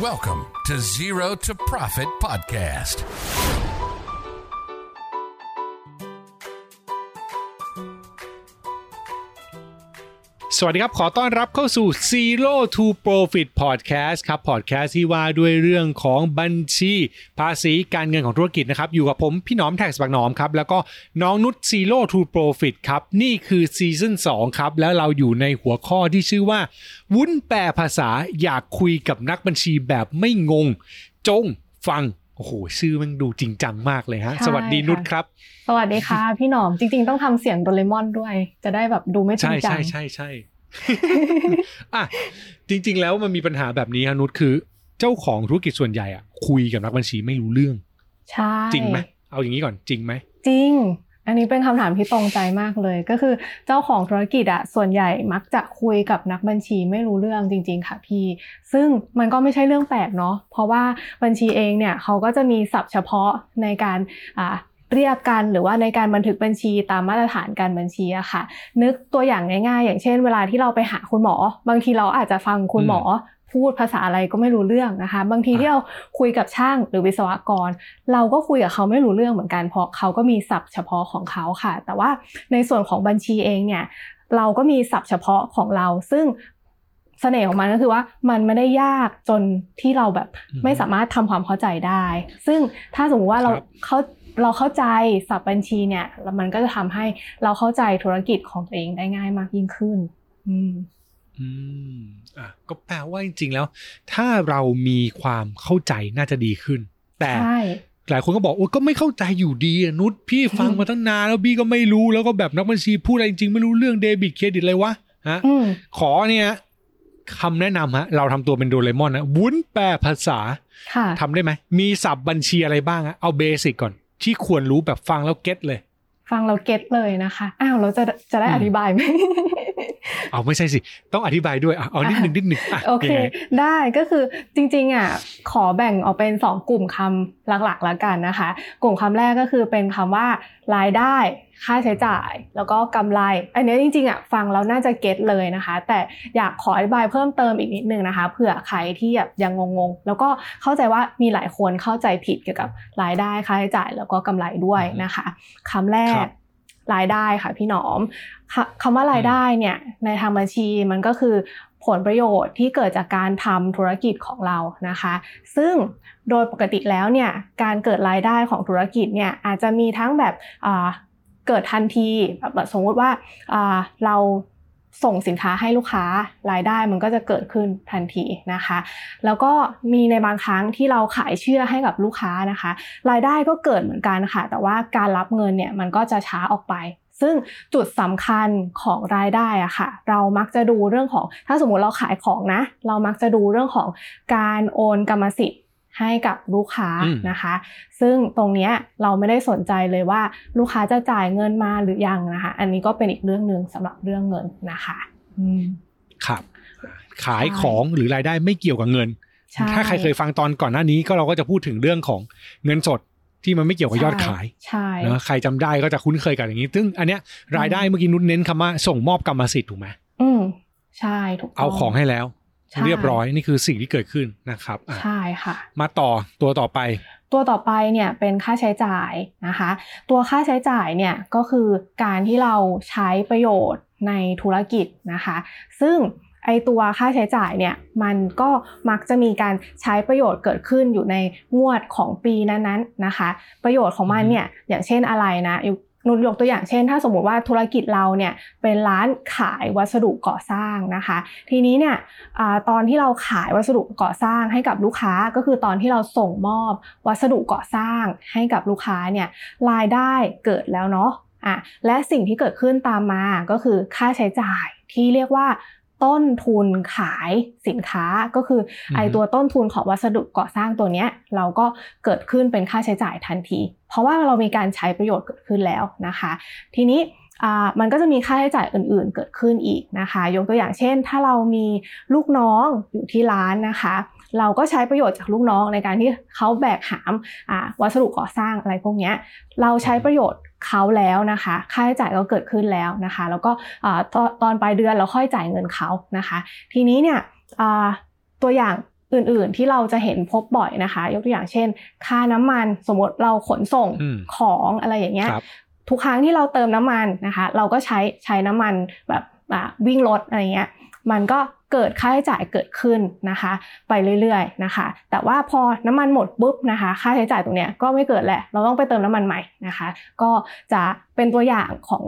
Welcome to Zero to Profit Podcast. สวัสดีครับ ขอต้อนรับเข้าสู่ Zero to Profit Podcast ครับ Podcast ที่ว่าด้วยเรื่องของบัญชี ภาษีการเงินของธุรกิจนะครับ อยู่กับผมพี่หนอมแท็กสบักหนอมครับ แล้วก็น้องนุช Zero to Profit ครับ นี่คือซีซั่น2ครับ แล้วเราอยู่ในหัวข้อที่ชื่อว่า วุ้นแปลภาษาอยากคุยกับนักบัญชีแบบไม่งง จงฟังโอ้โหชื่อมันดูจริงจังมากเลยฮะใช่สวัสดีนุชค่ะครับ สวัสดีค่ะ พี่หนอมจริง ๆ ต้องทำเสียงโดเรมอนด้วย จะได้แบบดูไม่จริใช่งจัใช่งใช่ใช่ อะจริง ๆ แล้วมันมีปัญหาแบบนี้ฮะนุชคือ เจ้าของธุรกิจส่วนใหญ่อะคุยกับนักบัญชีไม่รู้เรื่องใช่จริงไหมเอาอย่างนี้ก่อนจริงไหมจริง อันนี้เป็นคำถามที่ตรงใจมากเลย ก็คือเจ้าของธุรกิจอะส่วนใหญ่มักจะคุยกับนักบัญชีไม่รู้เรื่องจริง ๆ ค่ะพี่ ซึ่งมันก็ไม่ใช่เรื่องแปลกเนาะเพราะว่าบัญชีเองเนี่ยเขาก็จะมีศัพท์เฉพาะในการอ่า เรียกกันหรือว่าในการบันทึกบัญชีตามมาตรฐานการบัญชีอะค่ะ นึกตัวอย่างง่ายๆ อย่างเช่น เวลาที่เราไปหาคุณหมอ บางทีเราอาจจะฟังคุณหมอพูดภาษาอะไรก็ไม่รู้เรื่องนะคะ บางทีที่เราคุยกับช่างหรือวิศวกร เราก็คุยกับเขาไม่รู้เรื่องเหมือนกันเพราะเขาก็มีศัพท์เฉพาะของเขาค่ะ แต่ว่าในส่วนของบัญชีเองเนี่ยเราก็มีศัพท์เฉพาะของเรา ซึ่งเสน่ห์ของมันก็คือว่ามันไม่ได้ยากจนที่เราแบบอืมไม่สามารถทำความเข้าใจได้ ซึ่งถ้าสมมติว่าเราครับเขา เราเข้าใจศัพท์บัญชีเนี่ยแล้วมันก็จะทำให้เราเข้าใจธุรกิจของตัวเองได้ง่ายมากยิ่งขึ้น อืมอืมอะก็แปลว่าจริงๆแล้ว ถ้าเรามีความเข้าใจน่าจะดีขึ้น แต่ใช่หลายคนก็บอกโอ้ยก็ไม่เข้าใจอยู่ดีอะนุชพี่ฟังมาตั้งนานแล้วพี่ก็ไม่รู้แล้วก็แบบนักบัญชีพูดอะไรจริงๆไม่รู้เรื่องเดบิตเครดิตอะไรวะฮะอืมขอเนี่ยคำแนะนำฮะเราทำตัวเป็นโดเรมอนนะวุ้นแปลภาษาค่ะทำได้ไหมมีศัพท์บัญชีอะไรบ้างอะเอา basic ก่อน ที่ควรรู้แบบฟังแล้ว get เลย ฟังเรา get เลยนะคะ อ้าวเราจะจะได้อืมอธิบายไหม เอาไม่ใช่สิ ต้องอธิบายด้วยอะเอานิดหนึ่งนิดหนึ่งะโอเคยังไงได้ก็คือจริงๆอะขอแบ่งออกเป็น 2 กลุ่มคำหลักๆแล้วกันนะคะ กลุ่มคำแรกก็คือเป็นคำว่ารายได้ค่าใช้จ่าย แล้วก็กำไร อันนี้จริงๆอะฟังแล้วน่าจะเก็ตเลยนะคะ แต่อยากขออธิบายเพิ่มเติมอีกนิดนึงนะคะเผื่อใครที่แบบยังงงๆ แล้วก็เข้าใจว่ามีหลายคนเข้าใจผิดเกี่ยวกับรายได้ค่าใช้จ่าย แล้วก็กำไรด้วยนะคะคำแรครักบ รายได้ค่ะพี่หนอมคคำว่ารายได้เนี่ยในทางบัญชีมันก็คือผลประโยชน์ที่เกิดจากการทำธุรกิจของเรานะคะ ซึ่งโดยปกติแล้วเนี่ยการเกิดรายได้ของธุรกิจเนี่ยอาจจะมีทั้งแบบอ่าเกิดทันทีแบบสมมุติว่าอ่าเรา ส่งสินค้าให้ลูกค้ารายได้มันก็จะเกิดขึ้นทันทีนะคะ แล้วก็มีในบางครั้งที่เราขายเชื่อให้กับลูกค้านะคะ รายได้ก็เกิดเหมือนกันค่ะ แต่ว่าการรับเงินเนี่ยมันก็จะช้าออกไป ซึ่งจุดสำคัญของรายได้อะค่ะ เรามักจะดูเรื่องของถ้าสมมุติเราขายของนะ เรามักจะดูเรื่องของการโอนกรรมสิทธิ์ ให้กับลูกค้าอืมนะคะ ซึ่งตรงเนี้ยเราไม่ได้สนใจเลยว่าลูกค้าจะจ่ายเงินมาหรือยังนะคะ อันนี้ก็เป็นอีกเรื่องหนึ่งสำหรับเรื่องเงินนะคะอืมครับ ขายของหรือรายได้ไม่เกี่ยวกับเงินใช่ถ้าใครเคยฟังตอนก่อนหน้านี้ก็เราก็จะพูดถึงเรื่องของเงินสดที่มันไม่เกี่ยวกับยอดขายใช่เนอะใครจำได้ก็จะคุ้นเคยกับอย่างนี้ ซึ่งอันเนี้ยรายได้เมื่อกี้นุชเน้นคำว่าส่งมอบกรรมสิทธิ์ถูกไหมอืมใช่ถูกต้เอาของให้แล้วใช่ เรียบร้อยนี่คือสิ่งที่เกิดขึ้นนะครับอะใช่ค่ะ มาต่อตัวต่อไป ตัวต่อไปเนี่ยเป็นค่าใช้จ่ายนะคะ ตัวค่าใช้จ่ายเนี่ยก็คือการที่เราใช้ประโยชน์ในธุรกิจนะคะ ซึ่งไอตัวค่าใช้จ่ายเนี่ยมันก็มักจะมีการใช้ประโยชน์เกิดขึ้นอยู่ในงวดของปีนั้นๆนะคะ ประโยชน์ของมันเนี่ยอย่างเช่นอะไรนะยก นุนยกตัวอย่างเช่น ถ้าสมมุติว่าธุรกิจเราเนี่ยเป็นร้านขายวัสดุก่อสร้างนะคะ ทีนี้เนี่ยอตอนที่เราขายวัสดุก่อสร้างให้กับลูกค้าก็คือตอนที่เราส่งมอบวัสดุก่อสร้างให้กับลูกค้าเนี่ยรายได้เกิดแล้วเนาะอะและสิ่งที่เกิดขึ้นตามมาก็คือค่าใช้จ่ายที่เรียกว่า ต้นทุนขายสินค้าก็คือออฮึไอตัวต้นทุนของวัสดุก่อสร้างตัวเนี้ยเราก็เกิดขึ้นเป็นค่าใช้จ่ายทันที เพราะว่าเรามีการใช้ประโยชน์เกิดขึ้นแล้วนะคะ ทีนี้อ่า มันก็จะมีค่าใช้จ่ายอื่นๆ เกิดขึ้นอีกนะคะ ยกตัวอย่างเช่น ถ้าเรามีลูกน้องอยู่ที่ร้านนะคะ เราก็ใช้ประโยชน์จากลูกน้องในการที่เขาแบกหามอ่าวัสดุก่อสร้างอะไรพวกเนี้ยเราใช้ประโยชน์เขาแล้วนะคะ ค่าใช้จ่ายก็เกิดขึ้นแล้วนะคะ แล้วก็อ่าตอนตอนปลายเดือนเราค่อยจ่ายเงินเขานะคะ ทีนี้เนี่ยอ่าตัวอย่างออื่นๆ ที่เราจะเห็นพบบ่อยนะคะ ยกตัวอย่างเช่น ค่าน้ำมันสมมติเราขนส่งอืมของอะไรอย่างเงี้ยครับ ทุกครั้งที่เราเติมน้ำมันนะคะ เราก็ใช้ใช้น้ำมันแบบวิ่งรถอะไรเงี้ยมันก็เกิดค่าใช้จ่ายเกิดขึ้นนะคะ ไปเรื่อยๆนะคะ แต่ว่าพอน้ำมันหมดปุ๊บนะคะ ค่าใช้จ่ายตรงเนี้ยก็ไม่เกิดแหละ เราต้องไปเติมน้ำมันใหม่นะคะ ก็จะเป็นตัวอย่างของ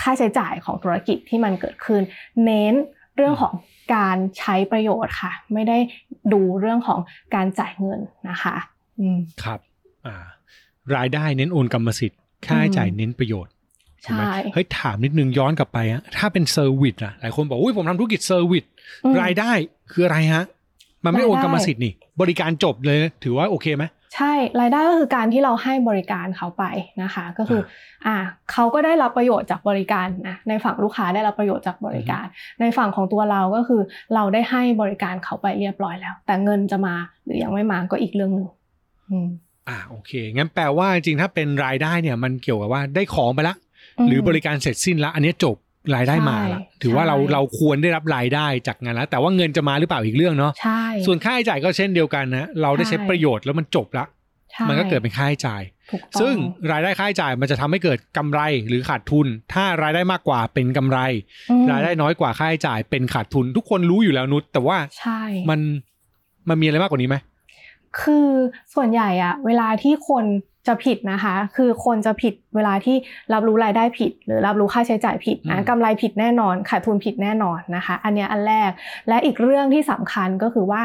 ค่าใช้จ่ายของธุรกิจที่มันเกิดขึ้น เน้นเรื่องของการใช้ประโยชน์ค่ะ ไม่ได้ดูเรื่องของการจ่ายเงินนะคะอืมครับอ่ารายได้เน้นโอนกรรมสิทธิ์ ค่าใช้จ่ายเน้นประโยชน์ถูกไหมใช่เฮ้ยถามนิดนึงย้อนกลับไปอะถ้าเป็นเซอร์วิสอะหลายคนบอกอุ้ยผมทำธุรกิจเซอร์วิสอืมรายได้คืออะไรฮะ มันไม่โอนรายได้กรรมสิทธิ์นี่ บริการจบเลยถือว่าโอเคไหมใช่รายได้ก็คือการที่เราให้บริการเขาไปนะคะ ก็คืออ่าเขาก็ได้รับประโยชน์จากบริการนะในฝั่งลูกค้าได้รับประโยชน์จากบริการ ในฝั่งของตัวเราก็คือ เราได้ให้บริการเขาไปเรียบร้อยแล้ว แต่เงินจะมาหรือยังไม่มาก็อีกเรื่องหนึ่ง อืมอ่าโอเค งั้นแปลว่าจริงๆถ้าเป็นรายได้เนี่ยมันเกี่ยวกับว่าได้ของไปละ หรือบริการเสร็จสิ้นแล้วอันนี้จบรายได้มาละใช่ถือว่าเราใช่เราควรได้รับรายได้จากงานแล้วแต่ว่าเงินจะมาหรือเปล่าอีกเรื่องเนาะใช่ส่วนค่าใช้จ่ายก็เช่นเดียวกันนะเราได้ใช้ใช่ประโยชน์แล้วมันจบละใช่มันก็เกิดเป็นค่าใช้จ่ายถูกต้องซึ่งรายได้ค่าใช้จ่ายมันจะทำให้เกิดกำไรหรือขาดทุน ถ้ารายได้มากกว่าเป็นกำไรอืมรายได้น้อยกว่าค่าใช้จ่ายเป็นขาดทุน ทุกคนรู้อยู่แล้วนุชแต่ว่าใช่มันมันมีอะไรมากกว่านี้ไหม คือส่วนใหญ่อะเวลาที่คนจะผิดนะคะ คือคนจะผิดเวลาที่รับรู้รายได้ผิด หรือรับรู้ค่าใช้จ่ายผิดนะกำไรผิดแน่นอนขาดทุนผิดแน่นอนนะคะ อันเนี้ยอันแรกและอีกเรื่องที่สำคัญก็คือว่า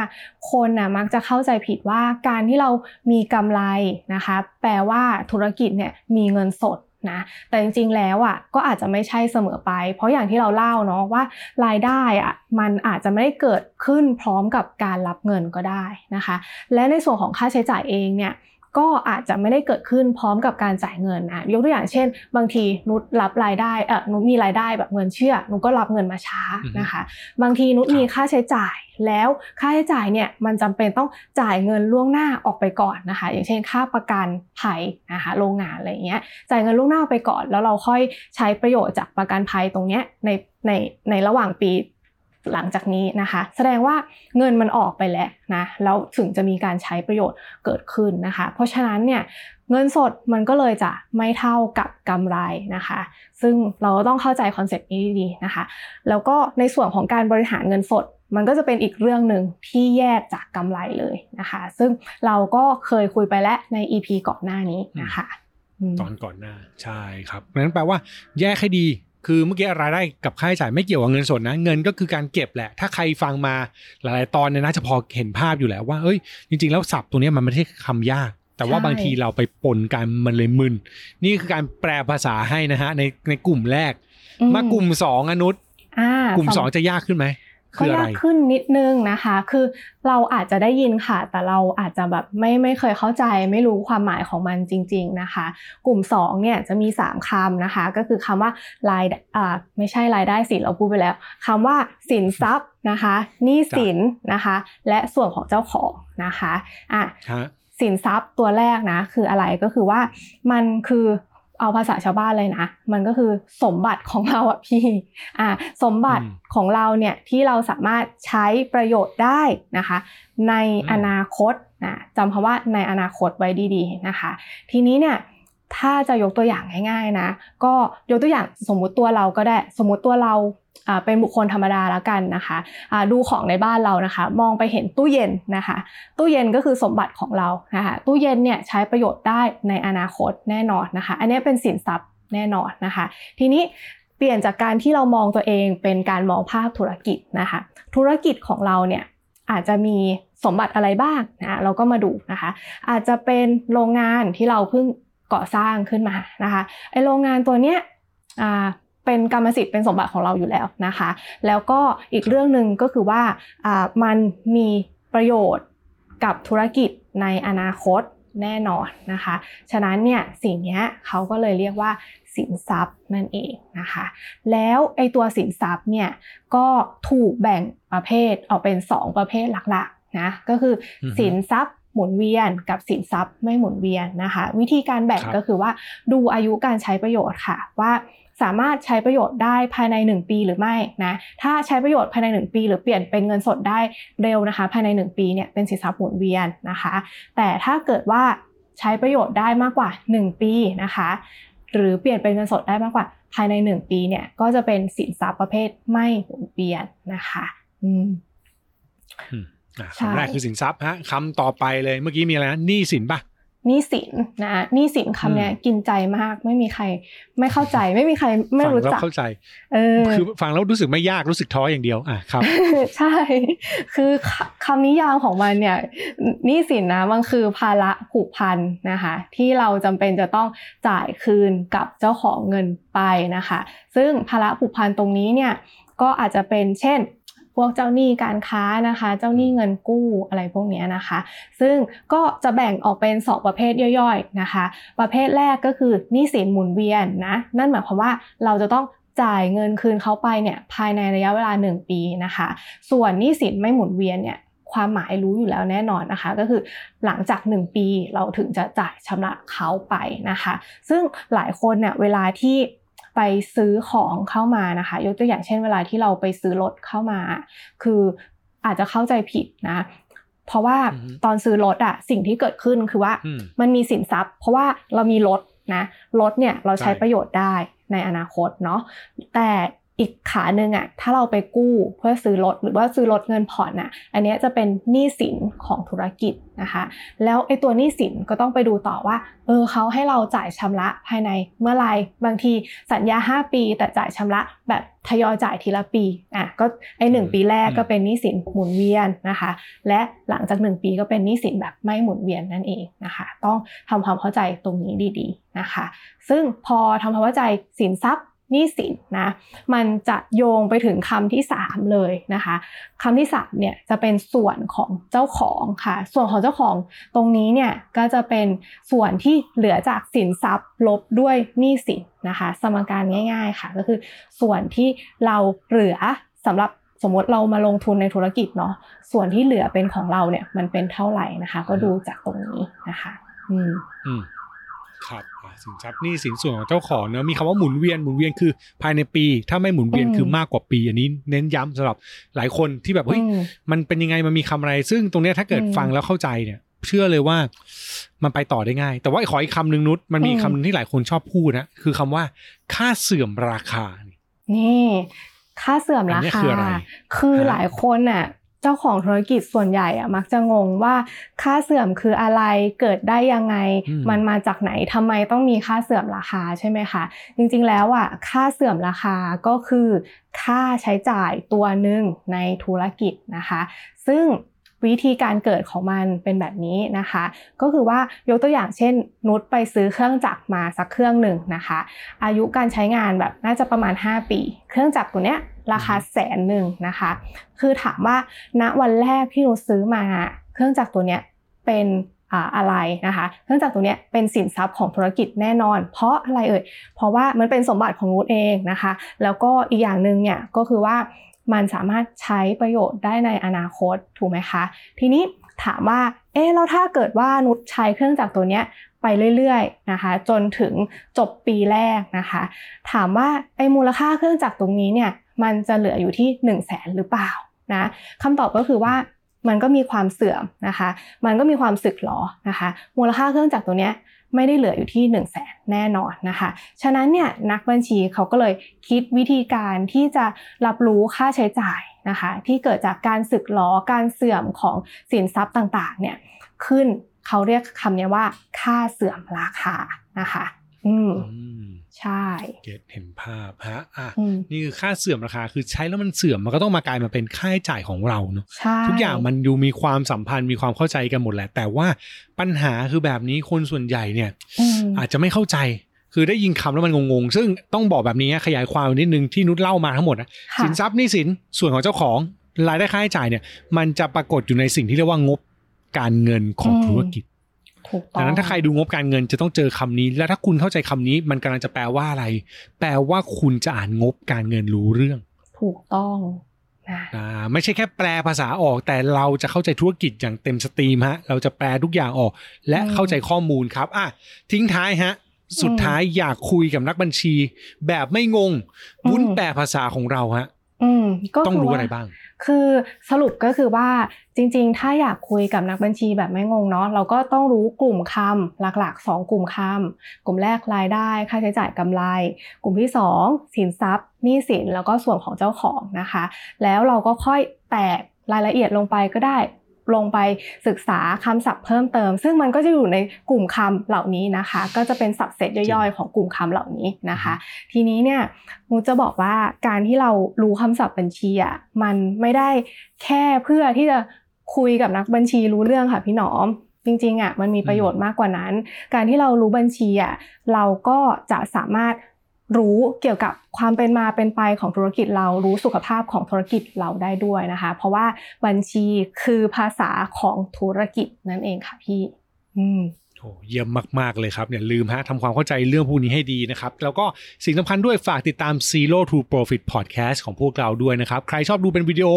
คนน่ะมักจะเข้าใจผิดว่าการที่เรามีกำไรนะคะ แปลว่าธุรกิจเนี่ยมีเงินสด นะแต่จริงๆแล้วอะก็อาจจะไม่ใช่เสมอไป เพราะอย่างที่เราเล่าเนาะว่ารายได้อะมันอาจจะไม่ได้เกิดขึ้นพร้อมกับการรับเงินก็ได้นะคะ และในส่วนของค่าใช้จ่ายเองเนี่ย ก็อาจจะไม่ได้เกิดขึ้นพร้อมกับการจ่ายเงินนะยกตัวอย่างเช่น บางทีนุชรับรายได้เออนุชมีรายได้แบบเงินเชื่อนุชก็รับเงินมาช้านะคะ บางทีนุชมีค่าใช้จ่ายแล้วค่าใช้จ่ายเนี่ยมันจำเป็นต้องจ่ายเงินล่วงหน้าออกไปก่อนนะคะ อย่างเช่นค่าประกันภัยนะคะโรงงานอะไรอย่างเงี้ยจ่ายเงินล่วงหน้าไปก่อน แล้วเราค่อยใช้ประโยชน์จากประกันภัยตรงเนี้ยในในในระหว่างปี หลังจากนี้นะคะ แสดงว่าเงินมันออกไปแล้วนะแล้วถึงจะมีการใช้ประโยชน์เกิดขึ้นนะคะ เพราะฉะนั้นเนี่ยเงินสดมันก็เลยจะไม่เท่ากับกำไรนะคะ ซึ่งเราก็ต้องเข้าใจ concept นี้ดีๆนะคะ แล้วก็ในส่วนของการบริหารเงินสดมันก็จะเป็นอีกเรื่องหนึ่งที่แยกจากกำไรเลยนะคะ ซึ่งเราก็เคยคุยไปแล้วใน EP ก่อนหน้านี้นะคะ ตอนก่อนหน้าใช่ครับนั้นแปลว่าแยกให้ดี คือเมื่อกี้รายได้กับค่าใช้จ่ายไม่เกี่ยวกับเงินสดนะเงินก็คือการเก็บแหละ ถ้าใครฟังมาหลายๆ ตอนเนี่ยน่าจะพอเห็นภาพอยู่แล้วว่าเอ้ยจริง ๆ แล้วศัพท์ตัวเนี้ยมันไม่ใช่คำยาก แต่ว่าใช่บางทีเราไปปนกันมันเลยมึน นี่คือการแปลภาษาให้นะฮะในในกลุ่มแรก มากลุ่มสองอนุษอ่ากลุ่มสองจะยากขึ้นไหม ก็คืออะยาไรกขึ้นนิดนึงนะคะ คือเราอาจจะได้ยินค่ะ แต่เราอาจจะแบบไม่ไม่เคยเข้าใจ ไม่รู้ความหมายของมันจริง ๆนะคะ กลุ่ม2เนี่ยจะมี 3คำนะคะ ก็คือคำว่ารายอ่าไม่ใช่รายได้สินเราพูดไปแล้วคำว่าสินทรัพย์นะคะหนี้สินนะคะ และส่วนของเจ้าของนะคะอะฮะสินทรัพย์ตัวแรกนะคืออะไรก็คือว่ามันคือ เอาภาษาชาวบ้านเลยนะ มันก็คือสมบัติของเราอะพี่อ่าสมบัติของเราเนี่ยที่เราสามารถใช้ประโยชน์ได้นะคะ ในอนาคตนะจำคำว่าในอนาคตไว้ดีๆนะคะ ทีนี้เนี่ยถ้าจะยกตัวอย่างง่ายๆนะ ก็ยกตัวอย่างสมมุติตัวเราก็ได้ สมมุติตัวเรา เป็นบุคคลธรรมดาแล้วกันนะคะดูของในบ้านเรานะคะ มองไปเห็นตู้เย็นนะคะ ตู้เย็นก็คือสมบัติของเรานะคะตู้เย็นเนี่ยใช้ประโยชน์ได้ในอนาคตแน่นอนนะคะ อันนี้เป็นสินทรัพย์แน่นอนนะคะ ทีนี้เปลี่ยนจากการที่เรามองตัวเองเป็นการมองภาพธุรกิจนะคะ ธุรกิจของเราเนี่ยอาจจะมีสมบัติอะไรบ้างนะเราก็มาดูนะคะ อาจจะเป็นโรงงานที่เราเพิ่งก่อสร้างขึ้นมานะคะไอโรงงานตัวเนี้ย เป็นกรรมสิทธิ์เป็นสมบัติของเราอยู่แล้วนะคะ แล้วก็อีกเรื่องหนึ่งก็คือว่ามันมีประโยชน์กับธุรกิจในอนาคตแน่นอนนะคะ ฉะนั้นเนี่ยสิ่งเนี้ยเขาก็เลยเรียกว่าสินทรัพย์นั่นเองนะคะ แล้วไอตัวสินทรัพย์เนี่ยก็ถูกแบ่งประเภทออกเป็น 2 ประเภทหลักๆนะก็คือสินทรัพย์หมุนเวียนกับสินทรัพย์ไม่หมุนเวียนนะคะ วิธีการแบ่งก็คือว่าดูอายุการใช้ประโยชน์ค่ะว่า สามารถใช้ประโยชน์ได้ภายใน 1 ปีหรือไม่นะถ้าใช้ประโยชน์ภายใน 1 ปี หรือเปลี่ยนเป็นเงินสดได้เร็วนะคะ ภายใน 1 ปีเนี่ยเป็นสินทรัพย์หมุนเวียนนะคะ แต่ถ้าเกิดว่าใช้ประโยชน์ได้มากกว่า 1 ปีนะคะ หรือเปลี่ยนเป็นเงินสดได้มากกว่า ภายใน 1 ปีเนี่ยก็จะเป็นสินทรัพย์ประเภทไม่หมุนเวียนนะคะอืมอะใช่คำแรกคือสินทรัพย์ฮะคำต่อไปเลยเมื่อกี้มีอะไรนะหนี้สินปะห นี้สินนะหนี้สินคำเนี้ยอืมกินใจมาก ไม่มีใคร ไม่เข้าใจ ไม่มีใครไม่ฟังรู้แล้วจักเข้าใจเออคือฟังแล้วรู้สึกไม่ยากรู้สึกท้ออย่างเดียวอะครับ ใช่ คือคคำนิยามของมันเนี่ยหนี้สินนะมันคือภาระผูกพันนะคะ ที่เราจำเป็นจะต้องจ่ายคืนกับเจ้าของเงินไปนะคะ ซึ่งภาระผูกพันตรงนี้เนี่ยก็อาจจะเป็นเช่น พวกเจ้าหนี้การค้านะคะ เจ้าหนี้เงินกู้อะไรพวกนี้นะคะ ซึ่งก็จะแบ่งออกเป็น 2 ประเภทย่อยๆนะคะ ประเภทแรกก็คือหนี้สินหมุนเวียนนะนั่นหมายความว่าเราจะต้องจ่ายเงินคืนเขาไปเนี่ยภายในระยะเวลา 1 ปีนะคะ ส่วนหนี้สินไม่หมุนเวียนเนี่ยความหมายรู้อยู่แล้วแน่นอนนะคะ ก็คือหลังจาก 1 ปีเราถึงจะจ่ายชำระเขาไปนะคะ ซึ่งหลายคนเนี่ยเวลาที่ ไปซื้อของเข้ามานะคะ ยกตัวอย่างเช่นเวลาที่เราไปซื้อรถเข้ามา คืออาจจะเข้าใจผิดนะ เพราะว่าอือฮึตอนซื้อรถอะสิ่งที่เกิดขึ้นคือว่าอืมมันมีสินทรัพย์ เพราะว่าเรามีรถนะรถเนี่ยเราใช้ใช่ประโยชน์ได้ในอนาคตเนาะแต่ อีกขาหนึ่งอะถ้าเราไปกู้เพื่อซื้อรถหรือว่าซื้อรถเงินผ่อนอะอันนี้จะเป็นหนี้สินของธุรกิจนะคะ แล้วไอ้ตัวหนี้สินก็ต้องไปดูต่อว่าเออเขาให้เราจ่ายชำระภายในเมื่อไรบางทีสัญญา 5 ปี แต่จ่ายชำระแบบทยอยจ่ายทีละปีอะก็ไอ้หนึ่งปีแรกก็เป็นหนี้สินหมุนเวียนนะคะ และหลังจาก 1 ปีก็เป็นหนี้สินแบบไม่หมุนเวียนนั่นเองนะคะ ต้องทำความเข้าใจตรงนี้ดีๆนะคะ ซึ่งพอทำความเข้าใจสินทรัพย์ หนี้สินนะมันจะโยงไปถึงคำที่ 3 เลยนะคะคำที่3เนี่ยจะเป็นส่วนของเจ้าของค่ะส่วนของเจ้าของตรงนี้เนี่ยก็จะเป็นส่วนที่เหลือจากสินทรัพย์ลบด้วยหนี้สินนะคะสมการง่าย ๆค่ะก็คือส่วนที่เราเหลือสำหรับสมมติเรามาลงทุนในธุรกิจเนาะส่วนที่เหลือเป็นของเราเนี่ยมันเป็นเท่าไหร่นะคะ ก็ดูจากตรงนี้นะคะ อืมอืม ครับอะสินทรัพย์หนี่สินส่วนของเจ้าของเนอะมีคำว่าหมุนเวียนหมุนเวียนคือภายในปี ถ้าไม่หมุนเวียนอืมคือมากกว่าปี อันนี้เน้นย้ำสำหรับหลายคนที่แบบเฮ้ยอืมมันเป็นยังไงมันมีคำอะไร ซึ่งตรงเนี้ยถ้าเกิดอืมฟังแล้วเข้าใจเนี่ย เชื่อเลยว่ามันไปต่อได้ง่าย แต่ว่าขออีกคำหนึ่งนุชมันมีอืมคำหนึ่งที่หลายคนชอบพูดนะคือคำว่า ค่าเสื่อมราคานี่นี่ค่าเสื่อมอัรานเนี้ยคาคืออะไรคือฮะหลายคนน่ะเจ้าของธุรกิจส่วนใหญ่อะมักจะงงว่าค่าเสื่อมคืออะไรเกิดได้ยังไงอืมมันมาจากไหนทำไมต้องมีค่าเสื่อมราคาใช่ไหมคะจริงๆแล้วอะค่าเสื่อมราคาก็คือ ค่าใช้จ่ายตัวหนึ่งในธุรกิจนะคะ ซึ่งวิธีการเกิดของมันเป็นแบบนี้นะคะ ก็คือว่ายกตัวอย่างเช่นนุชไปซื้อเครื่องจักรมาสักเครื่องหนึ่งนะคะ อายุการใช้งานแบบน่าจะประมาณ 5 ปี เครื่องจักรตัวเนี้ย ราคาแสนหนึ่งนะคะ คือถามว่าณวันแรกที่นุชซื้อมาเครื่องจักรตัวเนี้ยเป็นอ่าอะไรนะคะเครื่องจักรตัวเนี้ยเป็นสินทรัพย์ของธุรกิจแน่นอน เพราะอะไรเอ่ย เพราะว่ามันเป็นสมบัติของนุชเองนะคะ แล้วก็อีกอย่างหนึ่งเนี่ยก็คือว่ามันสามารถใช้ประโยชน์ได้ในอนาคตถูกไหมคะ ทีนี้ถามว่า เอ๊ะแล้วถ้าเกิดว่านุชใช้เครื่องจักรตัวเนี้ยไปเรื่อยๆนะคะ จนถึงจบปีแรกนะคะ ถามว่าไอ้มูลค่าเครื่องจักรตรงนี้เนี่ย มันจะเหลืออยู่ที่1นึ่งแสนหรือเปล่านะคำตอบก็คือว่ามันก็มีความเสื่อมนะคะ มันก็มีความสึกหรอนะคะ มูลค่าเครื่องจักรตัวเนี้ยไม่ได้เหลืออยู่ที่1นึ่งแสนแน่นอนนะคะ ฉะนั้นเนี่ยนักบัญชีเขาก็เลยคิดวิธีการที่จะรับรู้ค่าใช้จ่ายนะคะ ที่เกิดจากการสึกหรอการเสื่อมของสินทรัพย์ต่างๆเนี่ยขึ้นเขาเรียกคำนี้ว่าค่าเสื่อมราคานะคะ อืมอืม ใช่เก็ตเห็นภาพฮะอะอืมนี่คือค่าเสื่อมราคาคือใช้แล้วมันเสื่อมมันก็ต้องมากลายมาเป็นค่าใช้จ่ายของเราเนาะใช่ทุกอย่างมันดูมีความสัมพันธ์มีความเข้าใจกันหมดแหละ แต่ว่าปัญหาคือแบบนี้คนส่วนใหญ่เนี่ยอืมอาจจะไม่เข้าใจคือได้ยินคำแล้วมันงงๆ ซึ่งต้องบอกแบบนี้ขยายความนิดนึงที่นุชเล่ามาทั้งหมดนะค่ะสินทรัพย์หนี่สินส่วนของเจ้าของรายได้ค่าใช้จ่ายเนี่ย มันจะปรากฏอยู่ในสิ่งที่เรียกว่างบการเงินของอืมธุรกิจถูกต้ ดัองงนั้นถ้าใครดูงบการเงินจะต้องเจอคำนี้ และถ้าคุณเข้าใจคำนี้มันกำลังจะแปลว่าอะไร แปลว่าคุณจะอ่านงบการเงินรู้เรื่อง ถูกต้องนะอ่าไม่ใช่แค่แปลภาษาออก แต่เราจะเข้าใจธุรกิจอย่างเต็มสตรีมฮะ เราจะแปลทุกอย่างออก และเข้าใจข้อมูลครับอะทิ้งท้ายฮะ สุดท้ายอยากคุยกับนักบัญชี แบบไม่งงอืมวุ้นแปลภาษาของเราฮะอืมก็ต้องคืรู้ว่าอะไรบ้าง คือสรุปก็คือว่าจริง ๆ ถ้าอยากคุยกับนักบัญชีแบบไม่งงเนาะเราก็ต้องรู้กลุ่มคำหลักๆ 2 กลุ่มคำกลุ่มแรกรายได้ ค่าใช้จ่ายกำไร กลุ่มที่ 2 สินทรัพย์หนี้สินแล้วก็ส่วนของเจ้าของนะคะ แล้วเราก็ค่อยแตกรายละเอียดลงไปก็ได้ ลงไปศึกษาคำศัพท์เพิ่มเติม ซึ่งมันก็จะอยู่ในกลุ่มคำเหล่านี้นะคะ ก็จะเป็นสับเซตย่อยๆ ของกลุ่มคำเหล่านี้นะคะ ทีนี้เนี่ยมูจะบอกว่าการที่เรารู้คำศัพท์บัญชีอะมันไม่ได้แค่เพื่อที่จะคุยกับนักบัญชีรู้เรื่องค่ะพี่หนอมจริงๆอะมันมีประโยชน์มากกว่านั้น การที่เรารู้บัญชีอะเราก็จะสามารถ รู้เกี่ยวกับความเป็นมาเป็นไปของธุรกิจเรารู้สุขภาพของธุรกิจเราได้ด้วยนะคะ เพราะว่าบัญชีคือภาษาของธุรกิจนั่นเองค่ะพี่ อืมโอ้เยี่ยมมาก ๆ เลยครับอย่าลืมฮะทำความเข้าใจเรื่องพวกนี้ให้ดีนะครับ แล้วก็สิ่งสำคัญด้วยฝากติดตาม Zero to Profit Podcast ของพวกเราด้วยนะครับ ใครชอบดูเป็นวิดีโอ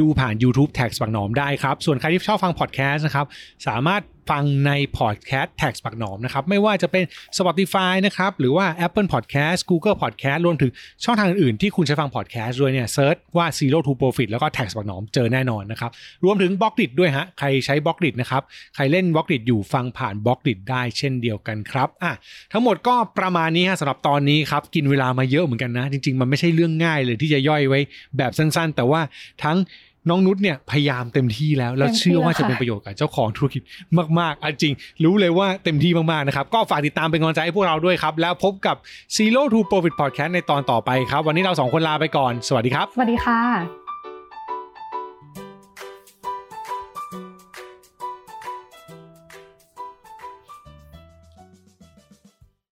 ดูผ่าน YouTube Tax บักหนอมได้ครับ ส่วนใครที่ชอบฟัง Podcast นะครับ สามารถ ฟังใน Podcast Tax บักหนอมนะครับไม่ว่าจะเป็น Spotify นะครับหรือว่า Apple Podcast Google Podcast รวมถึงช่องทางอื่นๆที่คุณใช้ฟัง Podcast ด้วยเนี่ย search ว่า Zero to Profit แล้วก็ Tax บักหนอมเจอแน่นอนนะครับรวมถึง Blockdit ด้วยฮะใครใช้ Blockdit นะครับใครเล่น Blockdit อยู่ฟังผ่าน Blockdit ได้เช่นเดียวกันครับอะทั้งหมดก็ประมาณนี้ฮะสำหรับตอนนี้ครับกินเวลามาเยอะเหมือนกันนะ จริง ๆ มันไม่ใช่เรื่องง่ายเลยที่จะย่อยไว้แบบสั้น ๆ แต่ว่าทั้ง น้องนุชเนี่ยพยายามเต็มที่แล้ว แล้วเต็มที่เชื่อว่าแล้วจะค่ะเป็นประโยชน์กับเจ้าของธุรกิจมากๆอะจริง รู้เลยว่าเต็มที่มากๆนะครับ ก็ฝากติดตามเป็นกำลังใจให้พวกเราด้วยครับ แล้วพบกับ Zero to Profit Podcast ในตอนต่อไปครับ วันนี้เราสองคนลาไปก่อน สวัสดีครับ สวัสดีค่ะ